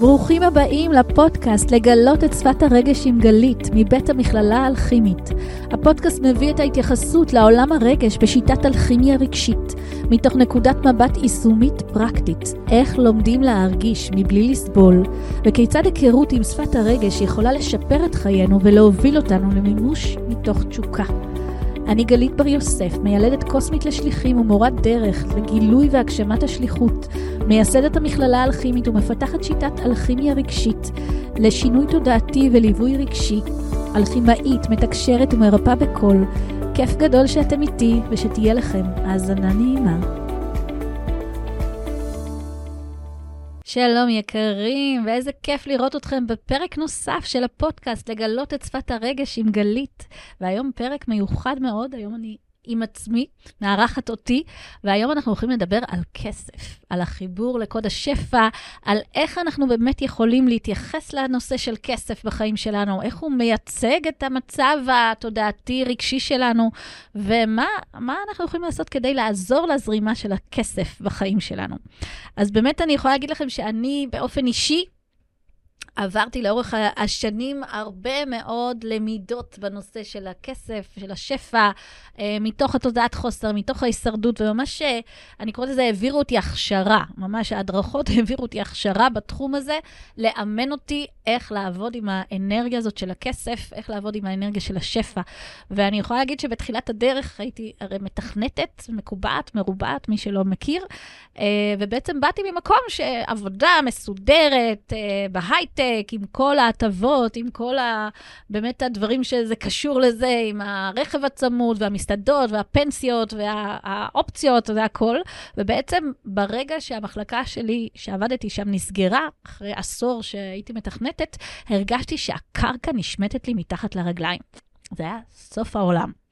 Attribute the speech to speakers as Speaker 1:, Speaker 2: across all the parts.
Speaker 1: ברוכים הבאים לפודקאסט לגלות את שפת הרגש עם גלית, מבית המכללה האלכימית. הפודקאסט מביא את ההתייחסות לעולם הרגש בשיטת אלכימיה רגשית, מתוך נקודת מבט יישומית פרקטית, איך לומדים להרגיש מבלי לסבול, וכיצד היכרות עם שפת הרגש יכולה לשפר את חיינו ולהוביל אותנו למימוש מתוך תשוקה. אני גלית בר יוסף, מיילדת קוסמית לשליחים ומורת דרך לגילוי והגשמת השליחות, מייסדת המכללה האלכימית ומפתחת שיטת אלכימיה רגשית לשינוי תודעתי וליווי רגשי, אלכימאית, מתקשרת ומרפאה בקול. כיף גדול שאתם איתי ושתהיה לכם האזנה נעימה. שלום יקרים, ואיזה כיף לראות אתכם בפרק נוסף של הפודקאסט, לגלות את שפת הרגש עם גלית. והיום פרק מיוחד מאוד, היום אני עם עצמי, מארחת אותי, והיום אנחנו הולכים לדבר על כסף, על החיבור לקוד השפע, על איך אנחנו באמת יכולים להתייחס לנושא של כסף בחיים שלנו, איך הוא מייצג את המצב התודעתי-רגשי שלנו, ומה אנחנו יכולים לעשות כדי לעזור לזרימה של הכסף בחיים שלנו. אז באמת אני יכולה להגיד לכם שאני באופן אישי, עברתי לאורך השנים הרבה מאוד למידות בנושא של הכסף, של השפע, אה, מתוך התודעת חוסר, מתוך ההישרדות, וממש, אה, אני קוראת לזה, העבירו אותי הכשרה, ממש ההדרכות העבירו אותי הכשרה בתחום הזה, לאמן אותי איך לעבוד עם האנרגיה הזאת של הכסף, איך לעבוד עם האנרגיה של השפע. ואני יכולה להגיד שבתחילת הדרך הייתי הרי מתכנתת, מקובעת, מרובעת, מי שלא מכיר, אה, ובעצם באתי ממקום שעבודה מסודרת, בהייטק, עסק, עם כל ההטבות, עם כל ה... באמת הדברים שזה קשור לזה, עם הרכב הצמוד והמסעדות והפנסיות והאופציות והכול. ובעצם ברגע שהמחלקה שלי, שעבדתי שם, נסגרה, אחרי עשור שהייתי מתכנתת, הרגשתי שהקרקע נשמטת לי מתחת לרגליים. זה היה סוף העולם.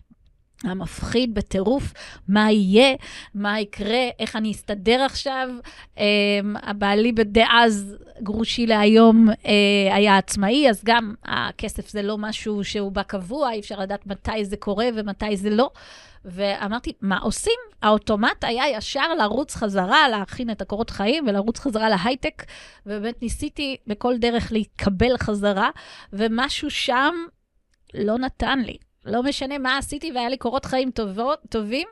Speaker 1: המפחיד בטירוף, מה יהיה, מה יקרה, איך אני אסתדר עכשיו. Um, הבעלי בדאז, גרושי להיום, uh, היה עצמאי, אז גם הכסף זה לא משהו שהוא בא קבוע, אי אפשר לדעת מתי זה קורה ומתי זה לא. ואמרתי, מה עושים? האוטומט היה ישר לרוץ חזרה, להכין את הקורות חיים ולרוץ חזרה להייטק, ובאמת ניסיתי בכל דרך להתקבל חזרה, ומשהו שם לא נתן לי. לא משנה מה עשיתי והיה לי קורות חיים טובות, טובים,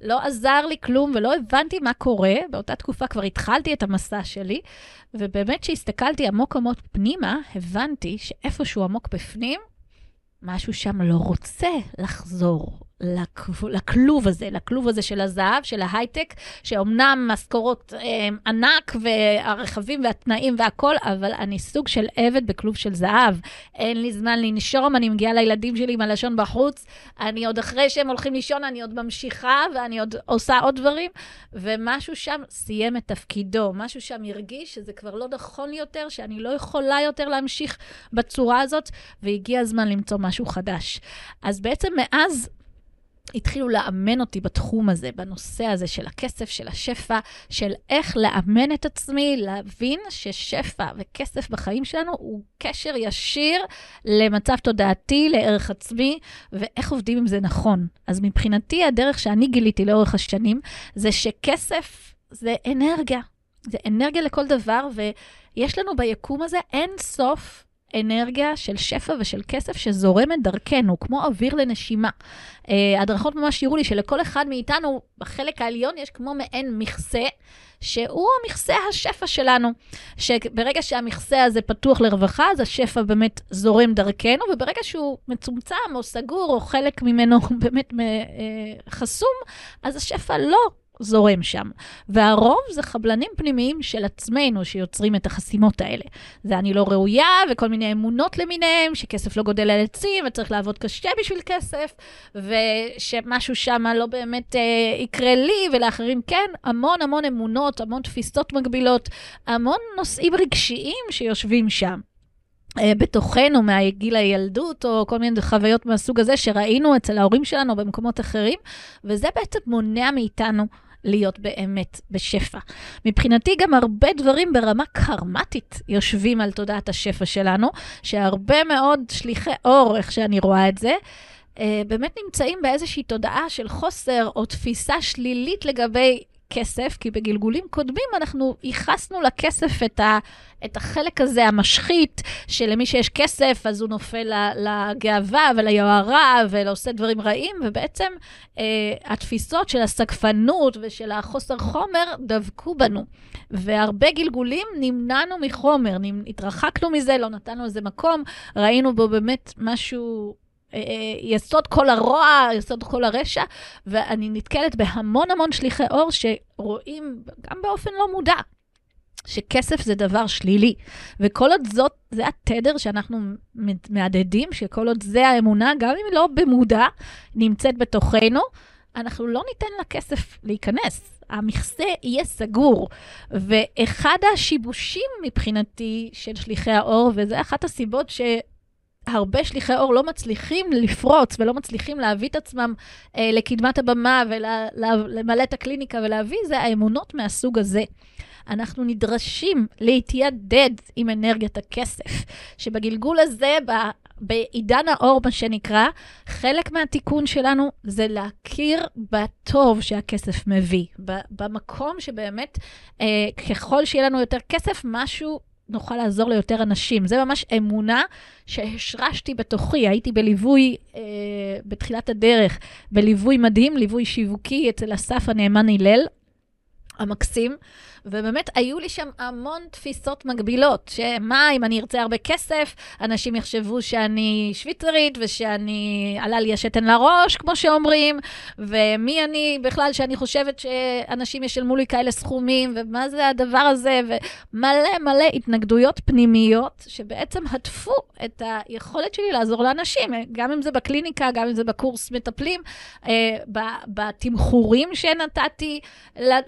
Speaker 1: לא עזר לי כלום ולא הבנתי מה קורה. באותה תקופה כבר התחלתי את המסע שלי, ובאמת כשהסתכלתי עמוק עמוק פנימה, הבנתי שאיפשהו עמוק בפנים, משהו שם לא רוצה לחזור לכלוב הזה, לכלוב הזה של הזהב, של ההייטק, שאומנם משכורות אה, ענק והרכבים והתנאים והכול, אבל אני סוג של עבד בכלוב של זהב. אין לי זמן לנשום, אני מגיעה לילדים שלי עם הלשון בחוץ, אני עוד אחרי שהם הולכים לישון, אני עוד ממשיכה ואני עוד עושה עוד דברים, ומשהו שם סיים את תפקידו, משהו שם הרגיש שזה כבר לא נכון יותר, שאני לא יכולה יותר להמשיך בצורה הזאת, והגיע הזמן למצוא משהו חדש. אז בעצם מאז... התחילו לאמן אותי בתחום הזה, בנושא הזה של הכסף, של השפע, של איך לאמן את עצמי, להבין ששפע וכסף בחיים שלנו הוא קשר ישיר למצב תודעתי, לערך עצמי, ואיך עובדים עם זה נכון. אז מבחינתי, הדרך שאני גיליתי לאורך השנים, זה שכסף זה אנרגיה. זה אנרגיה לכל דבר, ויש לנו ביקום הזה אין סוף אנרגיה של שפע ושל כסף שזורמת דרכנו, כמו אוויר לנשימה. Uh, הדרכות ממש יראו לי שלכל אחד מאיתנו, בחלק העליון יש כמו מעין מכסה, שהוא המכסה השפע שלנו. שברגע שהמכסה הזה פתוח לרווחה, אז השפע באמת זורם דרכנו, וברגע שהוא מצומצם או סגור, או חלק ממנו באמת uh, חסום, אז השפע לא זורם שם. והרוב זה חבלנים פנימיים של עצמנו שיוצרים את החסימות האלה. זה אני לא ראויה, וכל מיני אמונות למיניהם, שכסף לא גודל על עצים, וצריך לעבוד קשה בשביל כסף, ושמשהו שם לא באמת אה, יקרה לי ולאחרים כן. המון המון אמונות, המון תפיסות מגבילות, המון נושאים רגשיים שיושבים שם. אה, בתוכנו מהגיל הילדות, או כל מיני חוויות מהסוג הזה שראינו אצל ההורים שלנו במקומות אחרים, וזה בעצם מונע מאיתנו להיות באמת בשפע. מבחינתי גם הרבה דברים ברמה קרמטית יושבים על תודעת השפע שלנו, שהרבה מאוד שליחי אור, איך שאני רואה את זה, אה, באמת נמצאים באיזושהי תודעה של חוסר או תפיסה שלילית לגבי כסף, כי בגלגולים קודמים אנחנו ייחסנו לכסף את, ה, את החלק הזה המשחית, שלמי שיש כסף אז הוא נופל לגאווה וליוהרה ועושה דברים רעים, ובעצם אה, התפיסות של הסגפנות ושל החוסר חומר דבקו בנו. והרבה גלגולים נמנענו מחומר, התרחקנו מזה, לא נתנו לזה מקום, ראינו בו באמת משהו... אה, אה, יסוד כל הרוע, יסוד כל הרשע, ואני נתקלת בהמון המון שליחי אור שרואים, גם באופן לא מודע, שכסף זה דבר שלילי. וכל עוד זאת, זה התדר שאנחנו מהדהדים, שכל עוד זה האמונה, גם אם לא במודע, נמצאת בתוכנו, אנחנו לא ניתן לכסף להיכנס. המכסה יהיה סגור. ואחד השיבושים מבחינתי של שליחי האור, וזה אחת הסיבות ש... הרבה שליחי אור לא מצליחים לפרוץ ולא מצליחים להביא את עצמם אה, לקדמת הבמה ולמלא את הקליניקה ולהביא, זה האמונות מהסוג הזה. אנחנו נדרשים להתיידד עם אנרגיית הכסף, שבגלגול הזה, ב, בעידן האור, מה שנקרא, חלק מהתיקון שלנו זה להכיר בטוב שהכסף מביא. במקום שבאמת, אה, ככל שיהיה לנו יותר כסף, משהו נוכל לעזור ליותר אנשים. זה ממש אמונה שהשרשתי בתוכי. הייתי בליווי, אה, בתחילת הדרך, בליווי מדהים, ליווי שיווקי אצל אסף הנאמן הלל, המקסים. ובאמת היו לי שם המון תפיסות מגבילות, שמה אם אני ארצה הרבה כסף, אנשים יחשבו שאני שוויצרית ושאני, עלה לי השתן לראש, כמו שאומרים, ומי אני בכלל שאני חושבת שאנשים ישלמו לי כאלה סכומים, ומה זה הדבר הזה, ומלא מלא התנגדויות פנימיות, שבעצם הדפו את היכולת שלי לעזור לאנשים, גם אם זה בקליניקה, גם אם זה בקורס מטפלים, אה, בתמחורים שנתתי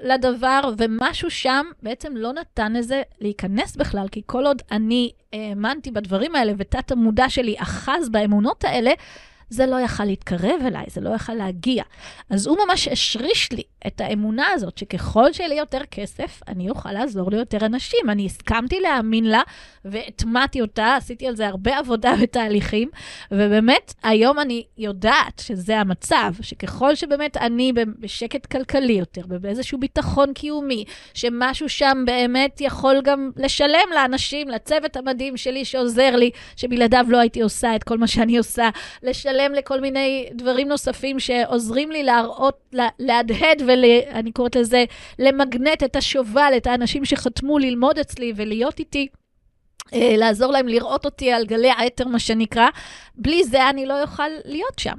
Speaker 1: לדבר, ומשהו שם בעצם לא נתן לזה להיכנס בכלל, כי כל עוד אני האמנתי בדברים האלה ותת המודע שלי אחז באמונות האלה, זה לא יכל להתקרב אליי, זה לא יכל להגיע. אז הוא ממש השריש לי את האמונה הזאת, שככל שיהיה לי יותר כסף, אני אוכל לעזור ליותר אנשים. אני הסכמתי להאמין לה והטמעתי אותה, עשיתי על זה הרבה עבודה ותהליכים, ובאמת, היום אני יודעת שזה המצב, שככל שבאמת אני בשקט כלכלי יותר, באיזשהו ביטחון קיומי, שמשהו שם באמת יכול גם לשלם לאנשים, לצוות המדהים שלי שעוזר לי, שבלעדיו לא הייתי עושה את כל מה שאני עושה, לשלם לכל מיני דברים נוספים שעוזרים לי להראות, להדהד ואני קוראת לזה, למגנט את השובל, את האנשים שחתמו ללמוד אצלי ולהיות איתי. אה, לעזור להם לראות אותי על גלי האתר, מה שנקרא. בלי זה אני לא אוכל להיות שם.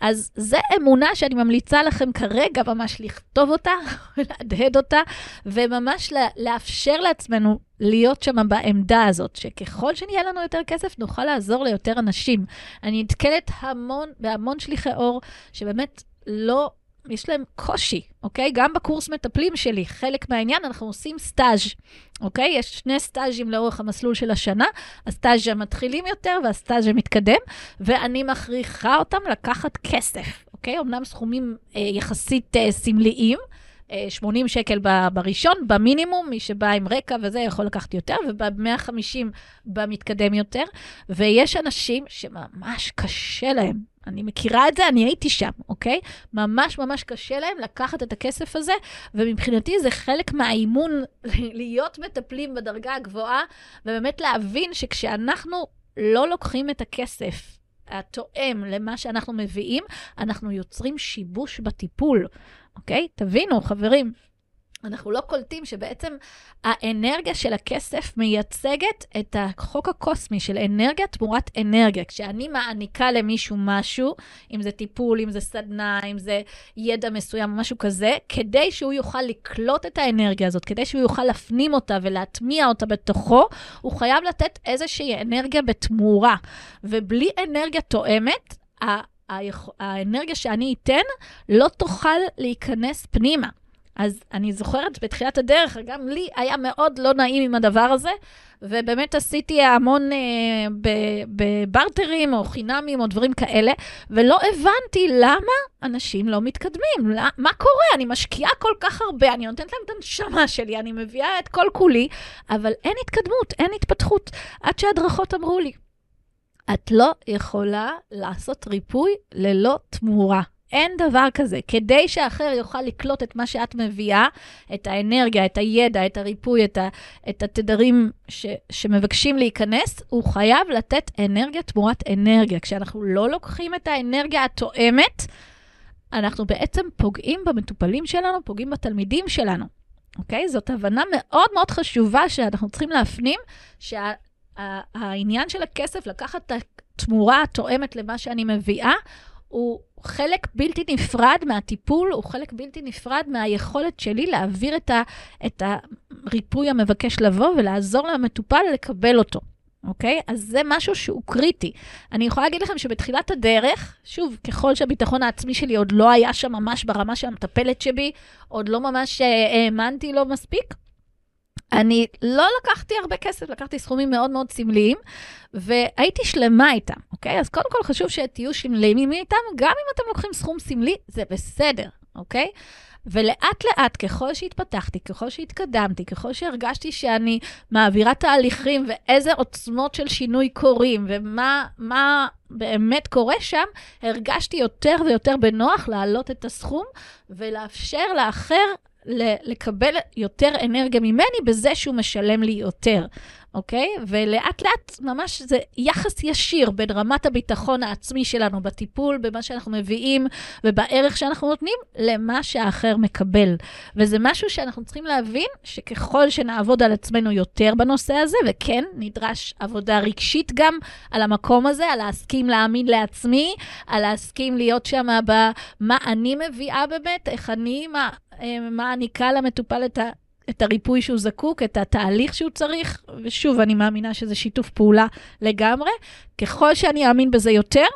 Speaker 1: אז זו אמונה שאני ממליצה לכם כרגע ממש לכתוב אותה, להדהד אותה, וממש לאפשר לעצמנו להיות שם בעמדה הזאת, שככל שנהיה לנו יותר כסף, נוכל לעזור ליותר אנשים. אני נתקלת המון, בהמון שליחי אור, שבאמת לא יש להם קושי, אוקיי? גם בקורס מטפלים שלי, חלק מהעניין, אנחנו עושים סטאז', אוקיי? יש שני סטאז'ים לאורך המסלול של השנה, הסטאז' המתחילים יותר והסטאז' המתקדם, ואני מכריחה אותם לקחת כסף, אוקיי? אמנם סכומים אה, יחסית אה, סמליים, 80 אה, שקל בראשון, במינימום, מי שבא עם רקע וזה יכול לקחת יותר, וב-150 במתקדם יותר. ויש אנשים שממש קשה להם אני מכירה את זה, אני הייתי שם, אוקיי? ממש ממש קשה להם לקחת את הכסף הזה, ומבחינתי זה חלק מהאימון להיות מטפלים בדרגה הגבוהה, ובאמת להבין שכשאנחנו לא לוקחים את הכסף התואם למה שאנחנו מביאים, אנחנו יוצרים שיבוש בטיפול, אוקיי? תבינו, חברים. אנחנו לא קולטים שבעצם האנרגיה של הכסף מייצגת את החוק הקוסמי של אנרגיה תמורת אנרגיה. כשאני מעניקה למישהו משהו, אם זה טיפול, אם זה סדנה, אם זה ידע מסוים, משהו כזה, כדי שהוא יוכל לקלוט את האנרגיה הזאת, כדי שהוא יוכל להפנים אותה ולהטמיע אותה בתוכו, הוא חייב לתת איזושהי אנרגיה בתמורה. ובלי אנרגיה תואמת, האנרגיה שאני אתן לא תוכל להיכנס פנימה. אז אני זוכרת בתחילת הדרך, גם לי היה מאוד לא נעים עם הדבר הזה, ובאמת עשיתי המון אה, בברטרים או חינמים או דברים כאלה, ולא הבנתי למה אנשים לא מתקדמים. לא, מה קורה? אני משקיעה כל כך הרבה, אני נותנת להם את הנשמה שלי, אני מביאה את כל כולי, אבל אין התקדמות, אין התפתחות. עד שהדרכות אמרו לי, את לא יכולה לעשות ריפוי ללא תמורה. אין דבר כזה. כדי שהאחר יוכל לקלוט את מה שאת מביאה, את האנרגיה, את הידע, את הריפוי, את, ה, את התדרים ש, שמבקשים להיכנס, הוא חייב לתת אנרגיה תמורת אנרגיה. כשאנחנו לא לוקחים את האנרגיה התואמת, אנחנו בעצם פוגעים במטופלים שלנו, פוגעים בתלמידים שלנו. אוקיי? זאת הבנה מאוד מאוד חשובה שאנחנו צריכים להפנים, שהעניין שה, של הכסף, לקחת את התמורה התואמת למה שאני מביאה, הוא חלק בלתי נפרד מהטיפול, הוא חלק בלתי נפרד מהיכולת שלי להעביר את, ה, את הריפוי המבקש לבוא ולעזור למטופל לקבל אותו. אוקיי? אז זה משהו שהוא קריטי. אני יכולה להגיד לכם שבתחילת הדרך, שוב, ככל שהביטחון העצמי שלי עוד לא היה שם ממש ברמה של המטפלת שבי, עוד לא ממש אה, האמנתי לו מספיק, אני לא לקחתי הרבה כסף, לקחתי סכומים מאוד מאוד סמליים, והייתי שלמה איתם, אוקיי? אז קודם כל חשוב שתהיו שלמים איתם, גם אם אתם לוקחים סכום סמלי, זה בסדר, אוקיי? ולאט לאט, ככל שהתפתחתי, ככל שהתקדמתי, ככל שהרגשתי שאני מעבירה תהליכים ואיזה עוצמות של שינוי קורים ומה באמת קורה שם, הרגשתי יותר ויותר בנוח להעלות את הסכום ולאפשר לאחר לקבל יותר אנרגיה ממני בזה שהוא משלם לי יותר. אוקיי? ולאט לאט ממש זה יחס ישיר בין רמת הביטחון העצמי שלנו בטיפול, במה שאנחנו מביאים ובערך שאנחנו נותנים, למה שהאחר מקבל. וזה משהו שאנחנו צריכים להבין שככל שנעבוד על עצמנו יותר בנושא הזה, וכן, נדרש עבודה רגשית גם על המקום הזה, על להסכים להאמין לעצמי, על להסכים להיות שם במה אני מביאה באמת, איך אני אה, מעניקה למטופל את ה... את הריפוי שהוא זקוק, את התהליך שהוא צריך, ושוב, אני מאמינה שזה שיתוף פעולה לגמרי. ככל שאני אאמין בזה יותר,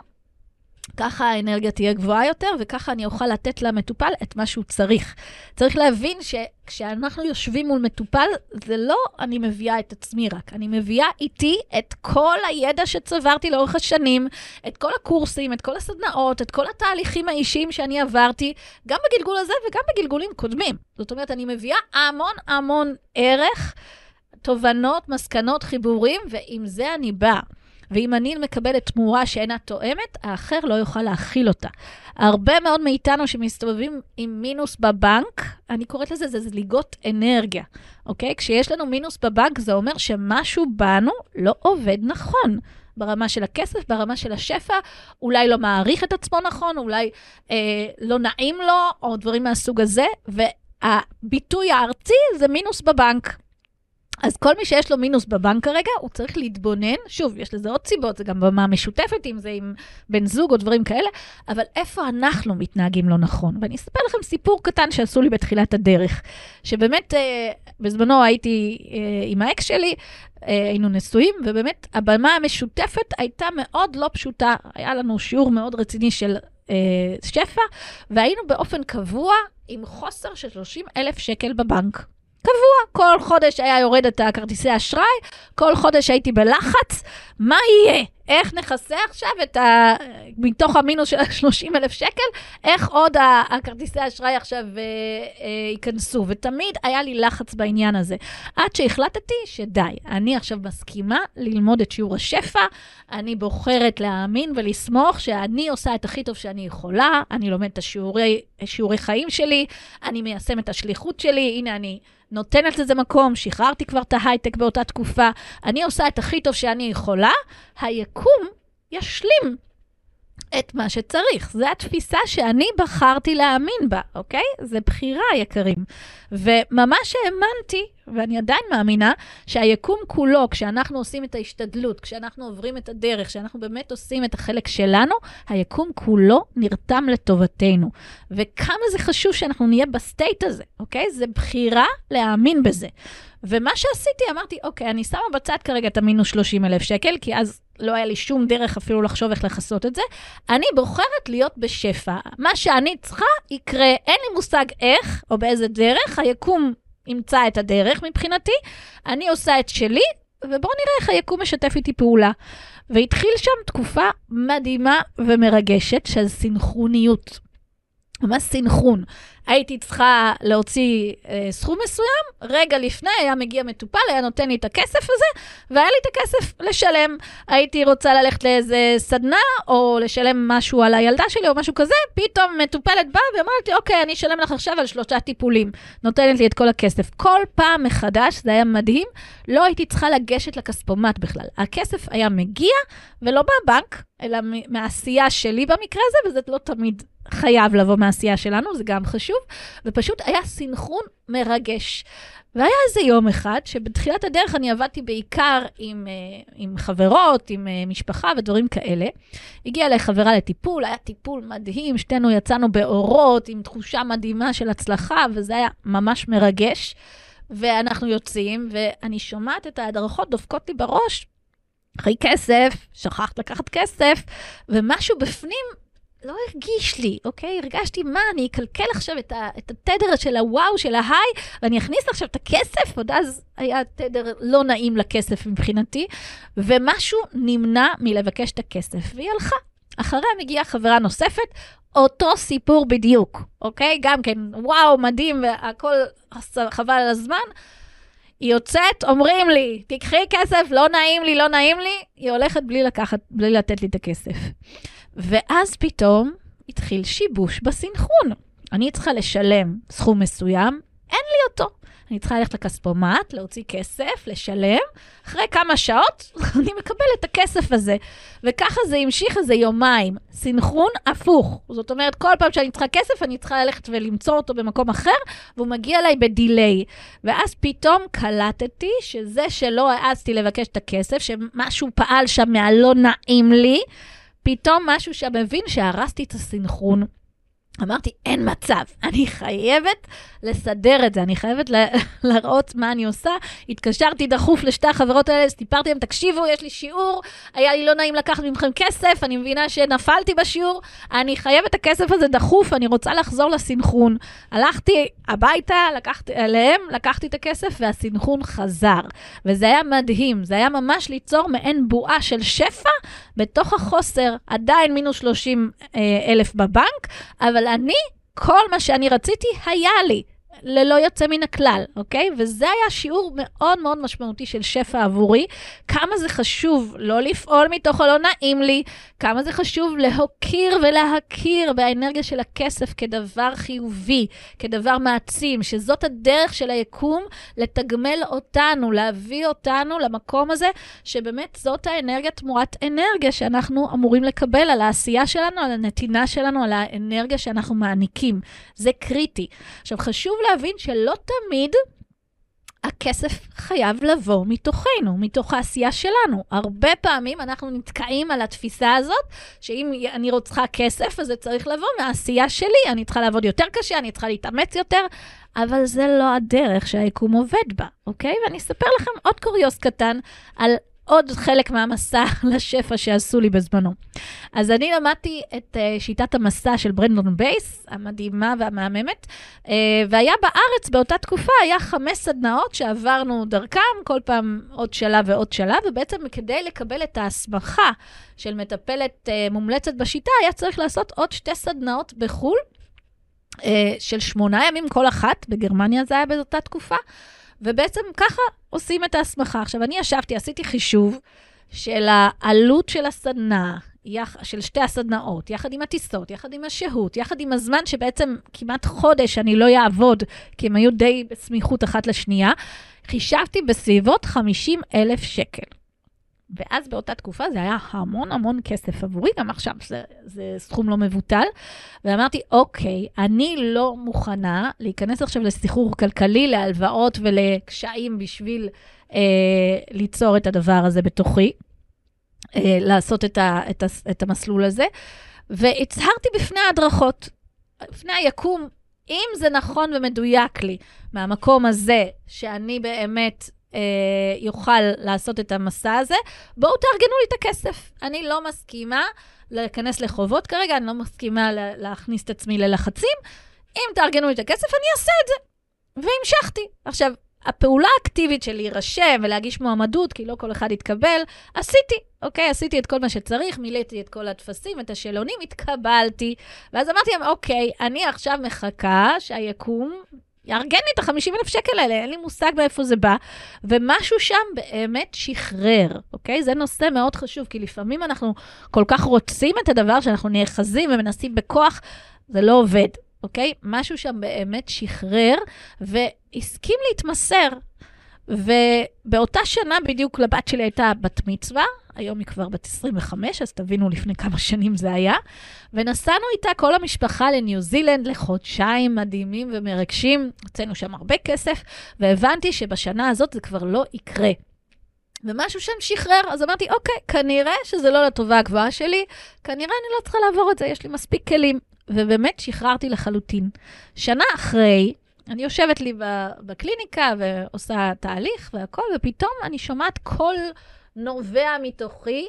Speaker 1: ככה האנרגיה תהיה גבוהה יותר, וככה אני אוכל לתת למטופל את מה שהוא צריך. צריך להבין שכשאנחנו יושבים מול מטופל, זה לא אני מביאה את עצמי רק, אני מביאה איתי את כל הידע שצברתי לאורך השנים, את כל הקורסים, את כל הסדנאות, את כל התהליכים האישיים שאני עברתי, גם בגלגול הזה וגם בגלגולים קודמים. זאת אומרת, אני מביאה המון המון ערך, תובנות, מסקנות, חיבורים, ועם זה אני באה. ואם אני מקבלת תמורה שאינה תואמת, האחר לא יוכל להכיל אותה. הרבה מאוד מאיתנו שמסתובבים עם מינוס בבנק, אני קוראת לזה, זה זליגות אנרגיה, אוקיי? כשיש לנו מינוס בבנק, זה אומר שמשהו בנו לא עובד נכון. ברמה של הכסף, ברמה של השפע, אולי לא מעריך את עצמו נכון, אולי אה, לא נעים לו, או דברים מהסוג הזה, והביטוי הארצי זה מינוס בבנק. אז כל מי שיש לו מינוס בבנק כרגע, הוא צריך להתבונן, שוב, יש לזה עוד סיבות, זה גם במה משותפת, אם זה עם בן זוג או דברים כאלה, אבל איפה אנחנו מתנהגים לא נכון? ואני אספר לכם סיפור קטן שעשו לי בתחילת הדרך, שבאמת, אה, בזמנו הייתי אה, עם האקס שלי, אה, היינו נשואים, ובאמת, הבמה המשותפת הייתה מאוד לא פשוטה. היה לנו שיעור מאוד רציני של אה, שפע, והיינו באופן קבוע עם חוסר של 30 אלף שקל בבנק. קבוע. כל חודש היה יורד את הכרטיסי אשראי, כל חודש הייתי בלחץ, מה יהיה? איך נכסה עכשיו את ה... מתוך המינוס של ה-30 אלף שקל, איך עוד הכרטיסי אשראי עכשיו אה, אה, ייכנסו? ותמיד היה לי לחץ בעניין הזה. עד שהחלטתי שדי, אני עכשיו מסכימה ללמוד את שיעור השפע, אני בוחרת להאמין ולסמוך שאני עושה את הכי טוב שאני יכולה, אני לומדת את השיעורי, שיעורי חיים שלי, אני מיישמת את השליחות שלי, הנה אני... נותנת לזה מקום, שחררתי כבר את ההייטק באותה תקופה, אני עושה את הכי טוב שאני יכולה, היקום ישלים את מה שצריך. זו התפיסה שאני בחרתי להאמין בה, אוקיי? זה בחירה, יקרים. וממש האמנתי, ואני עדיין מאמינה, שהיקום כולו, כשאנחנו עושים את ההשתדלות, כשאנחנו עוברים את הדרך, כשאנחנו באמת עושים את החלק שלנו, היקום כולו נרתם לטובתנו. וכמה זה חשוב שאנחנו נהיה ב state הזה, אוקיי? זה בחירה להאמין בזה. ומה שעשיתי, אמרתי, אוקיי, אני שמה בצד כרגע את המינוס 30 אלף שקל, כי אז לא היה לי שום דרך אפילו לחשוב איך לכסות את זה. אני בוחרת להיות בשפע. מה שאני צריכה יקרה, אין לי מושג איך או באיזה דרך, היקום ימצא את הדרך מבחינתי, אני עושה את שלי, ובואו נראה איך היקום משתף איתי פעולה. והתחיל שם תקופה מדהימה ומרגשת של סינכרוניות. ממש סינכרון. הייתי צריכה להוציא אה, סכום מסוים, רגע לפני היה מגיע מטופל, היה נותן לי את הכסף הזה, והיה לי את הכסף לשלם. הייתי רוצה ללכת לאיזה סדנה, או לשלם משהו על הילדה שלי, או משהו כזה, פתאום מטופלת באה ואומרת לי, אוקיי, אני אשלם לך עכשיו על שלושה טיפולים. נותנת לי את כל הכסף. כל פעם מחדש, זה היה מדהים, לא הייתי צריכה לגשת לכספומט בכלל. הכסף היה מגיע, ולא מהבנק, אלא מהעשייה שלי במקרה הזה, וזה לא תמיד חייב לבוא מהעשייה שלנו, זה גם חשוב, ופשוט היה סינכרון מרגש. והיה איזה יום אחד, שבתחילת הדרך אני עבדתי בעיקר עם, uh, עם חברות, עם uh, משפחה ודברים כאלה. הגיעה אליי חברה לטיפול, היה טיפול מדהים, שתינו יצאנו באורות, עם תחושה מדהימה של הצלחה, וזה היה ממש מרגש. ואנחנו יוצאים, ואני שומעת את ההדרכות דופקות לי בראש, אחרי כסף, שכחת לקחת כסף, ומשהו בפנים לא הרגיש לי, אוקיי? הרגשתי, מה, אני אקלקל עכשיו את, ה, את התדר של הוואו, של ההיי, ואני אכניס עכשיו את הכסף? עוד אז היה תדר לא נעים לכסף מבחינתי, ומשהו נמנע מלבקש את הכסף, והיא הלכה. אחריה מגיעה חברה נוספת, אותו סיפור בדיוק, אוקיי? גם כן, וואו, מדהים, והכל חבל על הזמן. היא יוצאת, אומרים לי, תקחי כסף, לא נעים לי, לא נעים לי, היא הולכת בלי לקחת, בלי לתת לי את הכסף. ואז פתאום התחיל שיבוש בסנכרון. אני צריכה לשלם סכום מסוים, אין לי אותו. אני צריכה ללכת לכספומט, להוציא כסף, לשלם. אחרי כמה שעות אני מקבלת את הכסף הזה. וככה זה המשיך איזה יומיים. סינכרון הפוך. זאת אומרת, כל פעם שאני צריכה כסף, אני צריכה ללכת ולמצוא אותו במקום אחר, והוא מגיע אליי בדיליי. ואז פתאום קלטתי שזה שלא העזתי לבקש את הכסף, שמשהו פעל שם מהלא נעים לי, פתאום משהו שם מבין שהרסתי את הסינכרון. אמרתי, אין מצב, אני חייבת לסדר את זה, אני חייבת להראות מה אני עושה. התקשרתי דחוף לשתי החברות האלה, סיפרתי להם, תקשיבו, יש לי שיעור, היה לי לא נעים לקחת מכם כסף, אני מבינה שנפלתי בשיעור, אני חייבת את הכסף הזה דחוף, אני רוצה לחזור לסינכרון. הלכתי הביתה, לקחתי אליהם, לקחתי את הכסף, והסינכרון חזר. וזה היה מדהים, זה היה ממש ליצור מעין בועה של שפע בתוך החוסר, עדיין מינוס 30 אה, אלף בבנק, אבל אני, כל מה שאני רציתי היה לי. ללא יוצא מן הכלל, אוקיי? וזה היה שיעור מאוד מאוד משמעותי של שפע עבורי. כמה זה חשוב לא לפעול מתוך הלא נעים לי, כמה זה חשוב להוקיר ולהכיר באנרגיה של הכסף כדבר חיובי, כדבר מעצים, שזאת הדרך של היקום לתגמל אותנו, להביא אותנו למקום הזה, שבאמת זאת האנרגיה תמורת אנרגיה שאנחנו אמורים לקבל על העשייה שלנו, על הנתינה שלנו, על האנרגיה שאנחנו מעניקים. זה קריטי. עכשיו, חשוב להבין שלא תמיד הכסף חייב לבוא מתוכנו, מתוך העשייה שלנו. הרבה פעמים אנחנו נתקעים על התפיסה הזאת, שאם אני צריכה כסף, אז זה צריך לבוא מהעשייה שלי. אני צריכה לעבוד יותר קשה, אני צריכה להתאמץ יותר, אבל זה לא הדרך שהיקום עובד בה, אוקיי? ואני אספר לכם עוד קוריוס קטן על עוד חלק מהמסע לשפע שעשו לי בזמנו. אז אני למדתי את uh, שיטת המסע של ברנדון בייס, המדהימה והמהממת, uh, והיה בארץ באותה תקופה, היה חמש סדנאות שעברנו דרכם, כל פעם עוד שלב ועוד שלב, ובעצם כדי לקבל את ההסמכה של מטפלת uh, מומלצת בשיטה, היה צריך לעשות עוד שתי סדנאות בחו"ל, של שמונה ימים כל אחת, בגרמניה זה היה באותה תקופה. ובעצם ככה עושים את ההסמכה. עכשיו, אני ישבתי, עשיתי חישוב של העלות של הסדנה, יח, של שתי הסדנאות, יחד עם הטיסות, יחד עם השהות, יחד עם הזמן שבעצם כמעט חודש אני לא אעבוד, כי הם היו די בסמיכות אחת לשנייה, חישבתי בסביבות 50 אלף שקל. ואז באותה תקופה זה היה המון המון כסף עבורי, גם עכשיו זה, זה סכום לא מבוטל. ואמרתי, אוקיי, אני לא מוכנה להיכנס עכשיו לסחרור כלכלי, להלוואות ולקשיים בשביל אה, ליצור את הדבר הזה בתוכי, אה, לעשות את, ה, את, ה, את המסלול הזה. והצהרתי בפני ההדרכות, בפני היקום, אם זה נכון ומדויק לי מהמקום הזה, שאני באמת אה, יוכל לעשות את המסע הזה, בואו תארגנו לי את הכסף. אני לא מסכימה להיכנס לחובות כרגע, אני לא מסכימה להכניס את עצמי ללחצים. אם תארגנו לי את הכסף, אני אעשה את זה. והמשכתי. עכשיו, הפעולה האקטיבית של להירשם ולהגיש מועמדות, כי לא כל אחד יתקבל, עשיתי, אוקיי? עשיתי את כל מה שצריך, מילאתי את כל הטפסים, את השאלונים, התקבלתי. ואז אמרתי להם, אוקיי, אני עכשיו מחכה שהיקום יארגן לי את ה-50 אלף שקל האלה, אין לי מושג מאיפה זה בא. ומשהו שם באמת שחרר, אוקיי? זה נושא מאוד חשוב, כי לפעמים אנחנו כל כך רוצים את הדבר שאנחנו נאחזים ומנסים בכוח, זה לא עובד. אוקיי? משהו שם באמת שחרר והסכים להתמסר. ובאותה שנה בדיוק לבת שלי הייתה בת מצווה, היום היא כבר בת 25, אז תבינו לפני כמה שנים זה היה. ונסענו איתה כל המשפחה לניו זילנד לחודשיים מדהימים ומרגשים. הוצאנו שם הרבה כסף, והבנתי שבשנה הזאת זה כבר לא יקרה. ומשהו שם שחרר, אז אמרתי, אוקיי, כנראה שזה לא לטובה הגבוהה שלי, כנראה אני לא צריכה לעבור את זה, יש לי מספיק כלים. ובאמת שחררתי לחלוטין. שנה אחרי, אני יושבת לי בקליניקה ועושה תהליך והכל, ופתאום אני שומעת קול נובע מתוכי.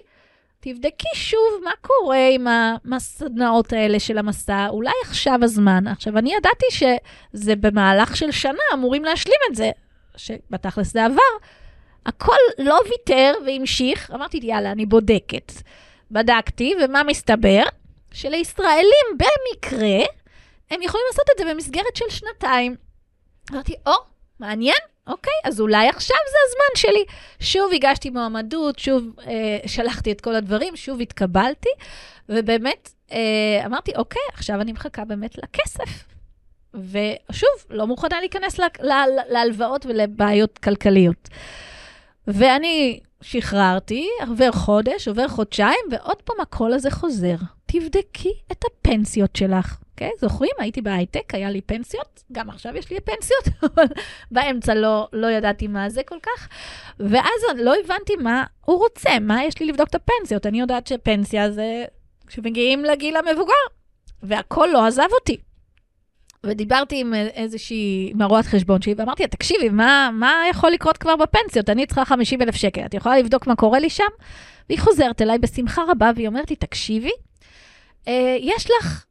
Speaker 1: תבדקי שוב מה קורה עם הסדנאות האלה של המסע, אולי עכשיו הזמן. עכשיו, אני ידעתי שזה במהלך של שנה, אמורים להשלים את זה, שבתכלס זה עבר. הכל לא ויתר והמשיך, אמרתי, יאללה, אני בודקת. בדקתי, ומה מסתבר? שלישראלים במקרה, הם יכולים לעשות את זה במסגרת של שנתיים. אמרתי, או, מעניין, אוקיי, אז אולי עכשיו זה הזמן שלי. שוב הגשתי מועמדות, שוב אה, שלחתי את כל הדברים, שוב התקבלתי, ובאמת אה, אמרתי, אוקיי, עכשיו אני מחכה באמת לכסף. ושוב, לא מוכנה להיכנס להלוואות ולבעיות כלכליות. ואני שחררתי, עובר חודש, עובר חודשיים, ועוד פעם הקול הזה חוזר. תבדקי את הפנסיות שלך. אוקיי? Okay, זוכרים? הייתי בהייטק, היה לי פנסיות, גם עכשיו יש לי פנסיות, אבל באמצע לא, לא ידעתי מה זה כל כך. ואז לא הבנתי מה הוא רוצה, מה יש לי לבדוק את הפנסיות. אני יודעת שפנסיה זה כשמגיעים לגיל המבוגר, והכל לא עזב אותי. ודיברתי עם איזושהי, עם הרואת חשבון שלי, ואמרתי לה, תקשיבי, מה, מה יכול לקרות כבר בפנסיות? אני צריכה 50 אלף שקל, את יכולה לבדוק מה קורה לי שם? והיא חוזרת אליי בשמחה רבה, והיא אומרת לי, תקשיבי, אה, יש לך,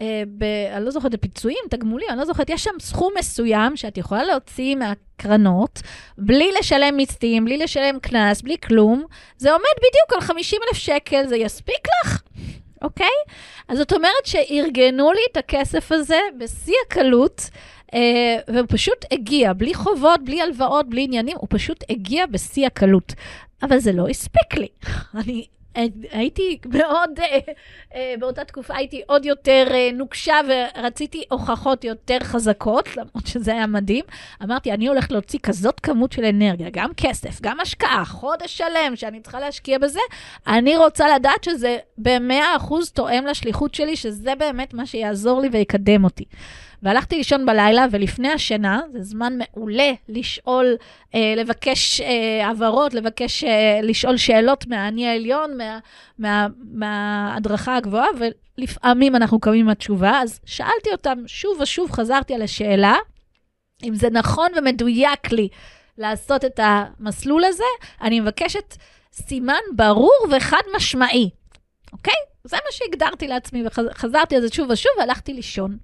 Speaker 1: אה, ב, אני לא זוכרת, בפיצויים, תגמולים, אני לא זוכרת, יש שם סכום מסוים שאת יכולה להוציא מהקרנות, בלי לשלם מיסים, בלי לשלם קנס, בלי כלום. זה עומד בדיוק על 50 אלף שקל, זה יספיק לך? אוקיי? אז זאת אומרת שארגנו לי את הכסף הזה בשיא הקלות, אה, והוא פשוט הגיע, בלי חובות, בלי הלוואות, בלי עניינים, הוא פשוט הגיע בשיא הקלות. אבל זה לא הספיק לי. אני הייתי מאוד, אה, אה, באותה תקופה הייתי עוד יותר אה, נוקשה ורציתי הוכחות יותר חזקות, למרות שזה היה מדהים. אמרתי, אני הולכת להוציא כזאת כמות של אנרגיה, גם כסף, גם השקעה, חודש שלם שאני צריכה להשקיע בזה, אני רוצה לדעת שזה ב-100% תואם לשליחות שלי, שזה באמת מה שיעזור לי ויקדם אותי. והלכתי לישון בלילה, ולפני השינה, זה זמן מעולה לשאול, אה, לבקש אה, הבהרות, לבקש, אה, לשאול שאלות מהאני העליון, מה, מה, מההדרכה הגבוהה, ולפעמים אנחנו קמים עם התשובה, אז שאלתי אותם שוב ושוב, חזרתי על השאלה, אם זה נכון ומדויק לי לעשות את המסלול הזה, אני מבקשת סימן ברור וחד משמעי, אוקיי? זה מה שהגדרתי לעצמי, וחזרתי על זה שוב ושוב, והלכתי לישון.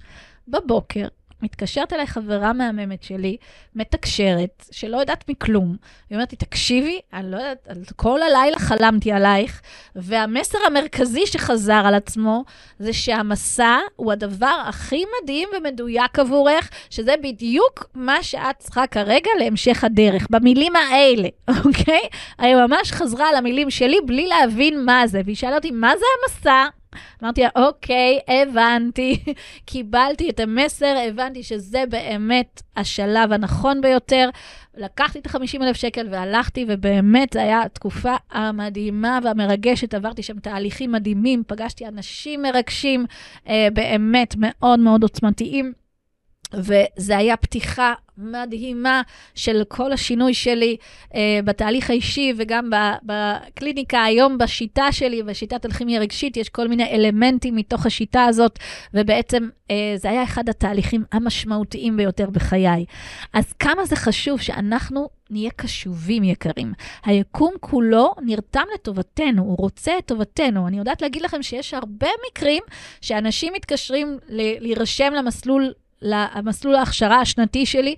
Speaker 1: בבוקר, מתקשרת אליי חברה מהממת שלי, מתקשרת, שלא יודעת מכלום. היא אומרת לי, תקשיבי, אני לא יודעת, כל הלילה חלמתי עלייך, והמסר המרכזי שחזר על עצמו, זה שהמסע הוא הדבר הכי מדהים ומדויק עבורך, שזה בדיוק מה שאת צריכה כרגע להמשך הדרך, במילים האלה, אוקיי? היא ממש חזרה על המילים שלי בלי להבין מה זה, והיא שאלה אותי, מה זה המסע? אמרתי לה, אוקיי, הבנתי, קיבלתי את המסר, הבנתי שזה באמת השלב הנכון ביותר. לקחתי את ה-50 אלף שקל והלכתי, ובאמת זו הייתה התקופה המדהימה והמרגשת. עברתי שם תהליכים מדהימים, פגשתי אנשים מרגשים, אה, באמת מאוד מאוד עוצמתיים. וזה היה פתיחה מדהימה של כל השינוי שלי אה, בתהליך האישי וגם בקליניקה. היום בשיטה שלי, בשיטת אלכימיה רגשית, יש כל מיני אלמנטים מתוך השיטה הזאת, ובעצם אה, זה היה אחד התהליכים המשמעותיים ביותר בחיי. אז כמה זה חשוב שאנחנו נהיה קשובים, יקרים. היקום כולו נרתם לטובתנו, הוא רוצה את טובתנו. אני יודעת להגיד לכם שיש הרבה מקרים שאנשים מתקשרים להירשם למסלול למסלול ההכשרה השנתי שלי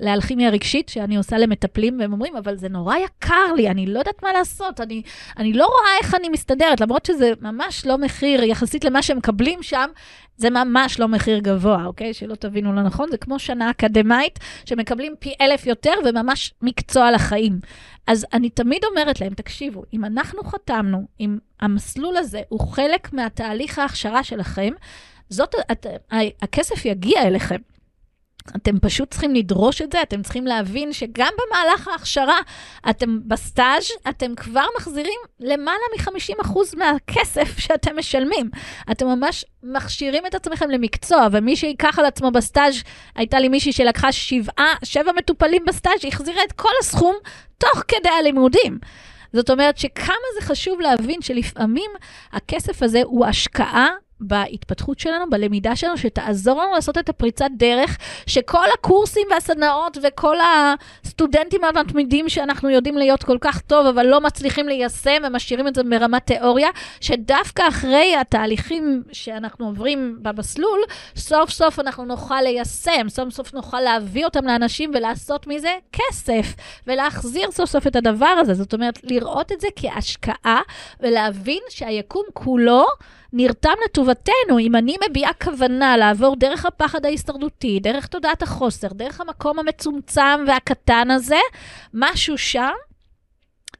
Speaker 1: לאלכימיה רגשית, שאני עושה למטפלים, והם אומרים, אבל זה נורא יקר לי, אני לא יודעת מה לעשות, אני, אני לא רואה איך אני מסתדרת, למרות שזה ממש לא מחיר יחסית למה שהם מקבלים שם, זה ממש לא מחיר גבוה, אוקיי? שלא תבינו לא נכון, זה כמו שנה אקדמאית, שמקבלים פי אלף יותר וממש מקצוע לחיים. אז אני תמיד אומרת להם, תקשיבו, אם אנחנו חתמנו, אם המסלול הזה הוא חלק מהתהליך ההכשרה שלכם, זאת, את, הכסף יגיע אליכם. אתם פשוט צריכים לדרוש את זה, אתם צריכים להבין שגם במהלך ההכשרה, אתם בסטאז', אתם כבר מחזירים למעלה מ-50% מהכסף שאתם משלמים. אתם ממש מכשירים את עצמכם למקצוע, ומי שייקח על עצמו בסטאז', הייתה לי מישהי שלקחה שבעה, שבע מטופלים בסטאז', החזירה את כל הסכום תוך כדי הלימודים. זאת אומרת שכמה זה חשוב להבין שלפעמים הכסף הזה הוא השקעה בהתפתחות שלנו, בלמידה שלנו, שתעזור לנו לעשות את הפריצת דרך, שכל הקורסים והסדנאות וכל הסטודנטים המתמידים שאנחנו יודעים להיות כל כך טוב, אבל לא מצליחים ליישם ומשאירים את זה ברמת תיאוריה, שדווקא אחרי התהליכים שאנחנו עוברים במסלול, סוף סוף אנחנו נוכל ליישם, סוף סוף נוכל להביא אותם לאנשים ולעשות מזה כסף, ולהחזיר סוף סוף את הדבר הזה. זאת אומרת, לראות את זה כהשקעה ולהבין שהיקום כולו, נרתם לטובתנו. אם אני מביעה כוונה לעבור דרך הפחד ההישרדותי, דרך תודעת החוסר, דרך המקום המצומצם והקטן הזה, משהו שם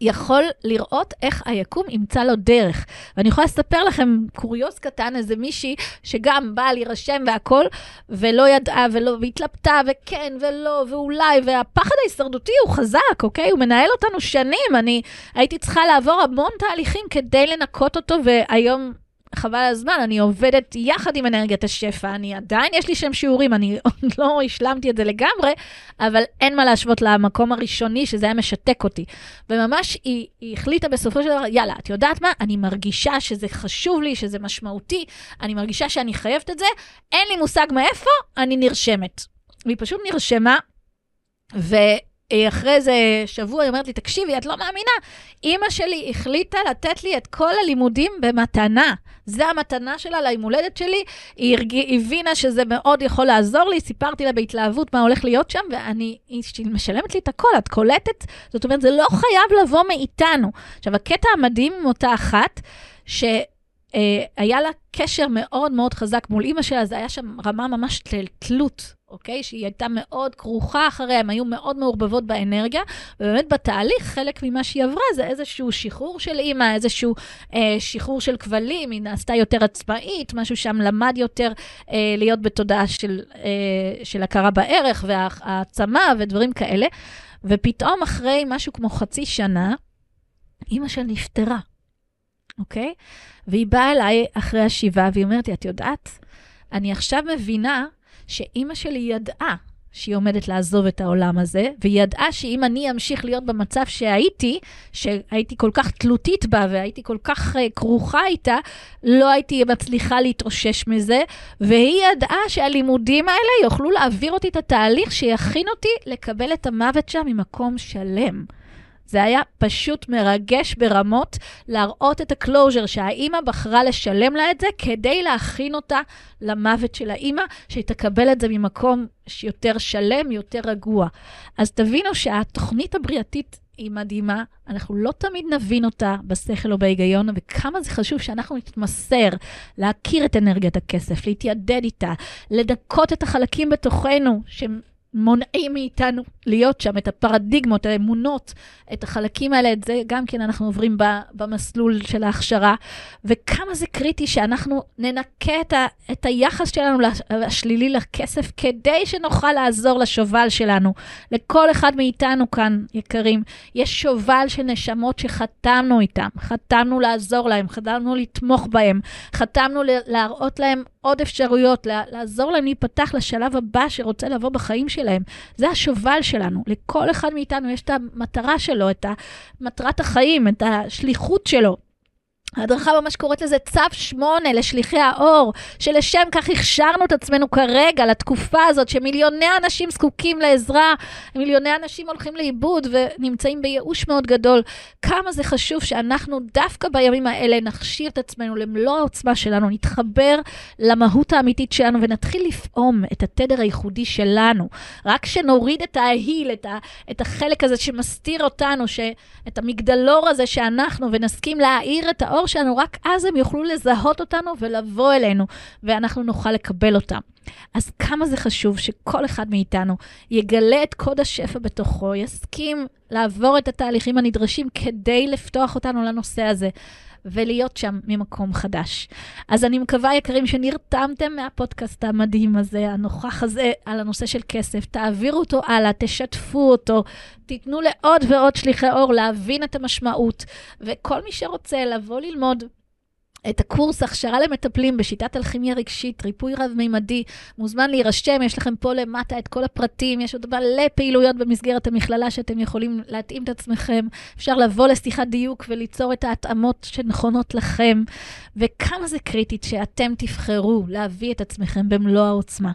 Speaker 1: יכול לראות איך היקום ימצא לו דרך. ואני יכולה לספר לכם קוריוז קטן, איזה מישהי שגם באה להירשם והכול, ולא ידעה ולא, והתלבטה, וכן ולא, ואולי, והפחד ההישרדותי הוא חזק, אוקיי? הוא מנהל אותנו שנים. אני הייתי צריכה לעבור המון תהליכים כדי לנקות אותו, והיום חבל הזמן, אני עובדת יחד עם אנרגיית השפע, אני עדיין, יש לי שם שיעורים, אני עוד לא השלמתי את זה לגמרי, אבל אין מה להשוות למקום הראשוני, שזה היה משתק אותי. וממש היא, היא החליטה בסופו של דבר, יאללה, את יודעת מה? אני מרגישה שזה חשוב לי, שזה משמעותי, אני מרגישה שאני חייבת את זה, אין לי מושג מאיפה, אני נרשמת. והיא פשוט נרשמה, ו... אחרי איזה שבוע היא אומרת לי, תקשיבי, את לא מאמינה, אימא שלי החליטה לתת לי את כל הלימודים במתנה. זה המתנה שלה ליום הולדת שלי, היא הבינה שזה מאוד יכול לעזור לי, סיפרתי לה בהתלהבות מה הולך להיות שם, ואני, היא משלמת לי את הכל, את קולטת? זאת אומרת, זה לא חייב לבוא מאיתנו. עכשיו, הקטע המדהים עם אותה אחת, ש... היה לה קשר מאוד מאוד חזק מול אימא שלה, זה היה שם רמה ממש של תלות, אוקיי? שהיא הייתה מאוד כרוכה אחריה, הן היו מאוד מעורבבות באנרגיה, ובאמת בתהליך, חלק ממה שהיא עברה זה איזשהו שחרור של אימא, איזשהו אה, שחרור של כבלים, היא נעשתה יותר עצמאית, משהו שם למד יותר אה, להיות בתודעה של, אה, של הכרה בערך והעצמה ודברים כאלה, ופתאום אחרי משהו כמו חצי שנה, אימא שלה נפטרה. אוקיי? והיא באה אליי אחרי השבעה, והיא אומרת לי, את יודעת, אני עכשיו מבינה שאימא שלי ידעה שהיא עומדת לעזוב את העולם הזה, והיא ידעה שאם אני אמשיך להיות במצב שהייתי, שהייתי כל כך תלותית בה והייתי כל כך uh, כרוכה איתה, לא הייתי מצליחה להתאושש מזה, והיא ידעה שהלימודים האלה יוכלו להעביר אותי את התהליך שיכין אותי לקבל את המוות שם ממקום שלם. זה היה פשוט מרגש ברמות להראות את הקלוז'ר שהאימא בחרה לשלם לה את זה כדי להכין אותה למוות של האימא, שהיא תקבל את זה ממקום יותר שלם, יותר רגוע. אז תבינו שהתוכנית הבריאתית היא מדהימה, אנחנו לא תמיד נבין אותה בשכל או בהיגיון, וכמה זה חשוב שאנחנו נתמסר, להכיר את אנרגיית הכסף, להתיידד איתה, לדכות את החלקים בתוכנו, שהם מונעים מאיתנו להיות שם, את הפרדיגמות, האמונות, את החלקים האלה, את זה גם כן אנחנו עוברים במסלול של ההכשרה, וכמה זה קריטי שאנחנו ננקה את, ה, את היחס שלנו השלילי לכסף, כדי שנוכל לעזור לשובל שלנו. לכל אחד מאיתנו כאן, יקרים, יש שובל של נשמות שחתמנו איתם, חתמנו לעזור להם, חתמנו לתמוך בהם, חתמנו להראות להם עוד אפשרויות, לעזור להם להיפתח לשלב הבא שרוצה לבוא בחיים שלהם. זה השובל שלנו. לכל אחד מאיתנו יש את המטרה שלו, את מטרת החיים, את השליחות שלו. ההדרכה ממש קוראת לזה צו שמונה לשליחי האור, שלשם כך הכשרנו את עצמנו כרגע, לתקופה הזאת, שמיליוני אנשים זקוקים לעזרה, מיליוני אנשים הולכים לאיבוד ונמצאים בייאוש מאוד גדול. כמה זה חשוב שאנחנו דווקא בימים האלה נכשיר את עצמנו למלוא העוצמה שלנו, נתחבר למהות האמיתית שלנו ונתחיל לפעום את התדר הייחודי שלנו. רק כשנוריד את ההיל, את, ה, את החלק הזה שמסתיר אותנו, ש, את המגדלור הזה שאנחנו, ונסכים להאיר את האור, האור שלנו, רק אז הם יוכלו לזהות אותנו ולבוא אלינו, ואנחנו נוכל לקבל אותם. אז כמה זה חשוב שכל אחד מאיתנו יגלה את קוד השפע בתוכו, יסכים לעבור את התהליכים הנדרשים כדי לפתוח אותנו לנושא הזה. ולהיות שם ממקום חדש. אז אני מקווה, יקרים, שנרתמתם מהפודקאסט המדהים הזה, הנוכח הזה, על הנושא של כסף. תעבירו אותו הלאה, תשתפו אותו, תיתנו לעוד ועוד שליחי אור להבין את המשמעות. וכל מי שרוצה לבוא ללמוד את הקורס הכשרה למטפלים בשיטת אלכימיה רגשית, ריפוי רב-מימדי, מוזמן להירשם, יש לכם פה למטה את כל הפרטים, יש עוד מלא פעילויות במסגרת המכללה שאתם יכולים להתאים את עצמכם, אפשר לבוא לשיחת דיוק וליצור את ההתאמות שנכונות לכם, וכמה זה קריטית שאתם תבחרו להביא את עצמכם במלוא העוצמה.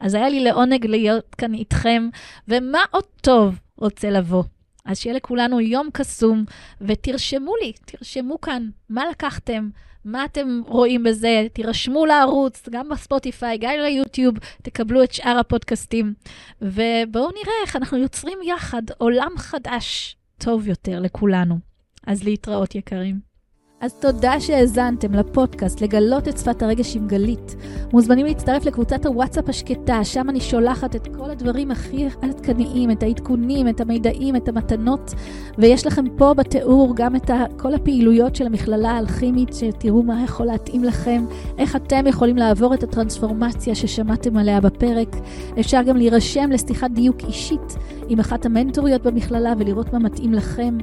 Speaker 1: אז היה לי לעונג להיות כאן איתכם, ומה עוד טוב רוצה לבוא. אז שיהיה לכולנו יום קסום, ותרשמו לי, תרשמו כאן מה לקחתם, מה אתם רואים בזה? תירשמו לערוץ, גם בספוטיפיי, גם ליוטיוב, תקבלו את שאר הפודקאסטים. ובואו נראה איך אנחנו יוצרים יחד עולם חדש, טוב יותר לכולנו. אז להתראות, יקרים. אז תודה שהאזנתם לפודקאסט לגלות את שפת הרגש עם גלית. מוזמנים להצטרף לקבוצת הוואטסאפ השקטה, שם אני שולחת את כל הדברים הכי עדכניים, את העדכונים, את המידעים, את המתנות, ויש לכם פה בתיאור גם את כל הפעילויות של המכללה האלכימית, שתראו מה יכול להתאים לכם, איך אתם יכולים לעבור את הטרנספורמציה ששמעתם עליה בפרק. אפשר גם להירשם לשיחת דיוק אישית עם אחת המנטוריות במכללה ולראות מה מתאים לכם.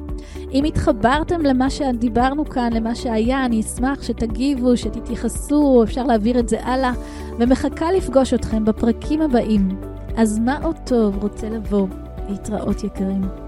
Speaker 1: אם התחברתם למה שדיברנו כאן, למה שהיה, אני אשמח שתגיבו, שתתייחסו, אפשר להעביר את זה הלאה, ומחכה לפגוש אתכם בפרקים הבאים. אז מה עוד טוב רוצה לבוא? להתראות יקרים.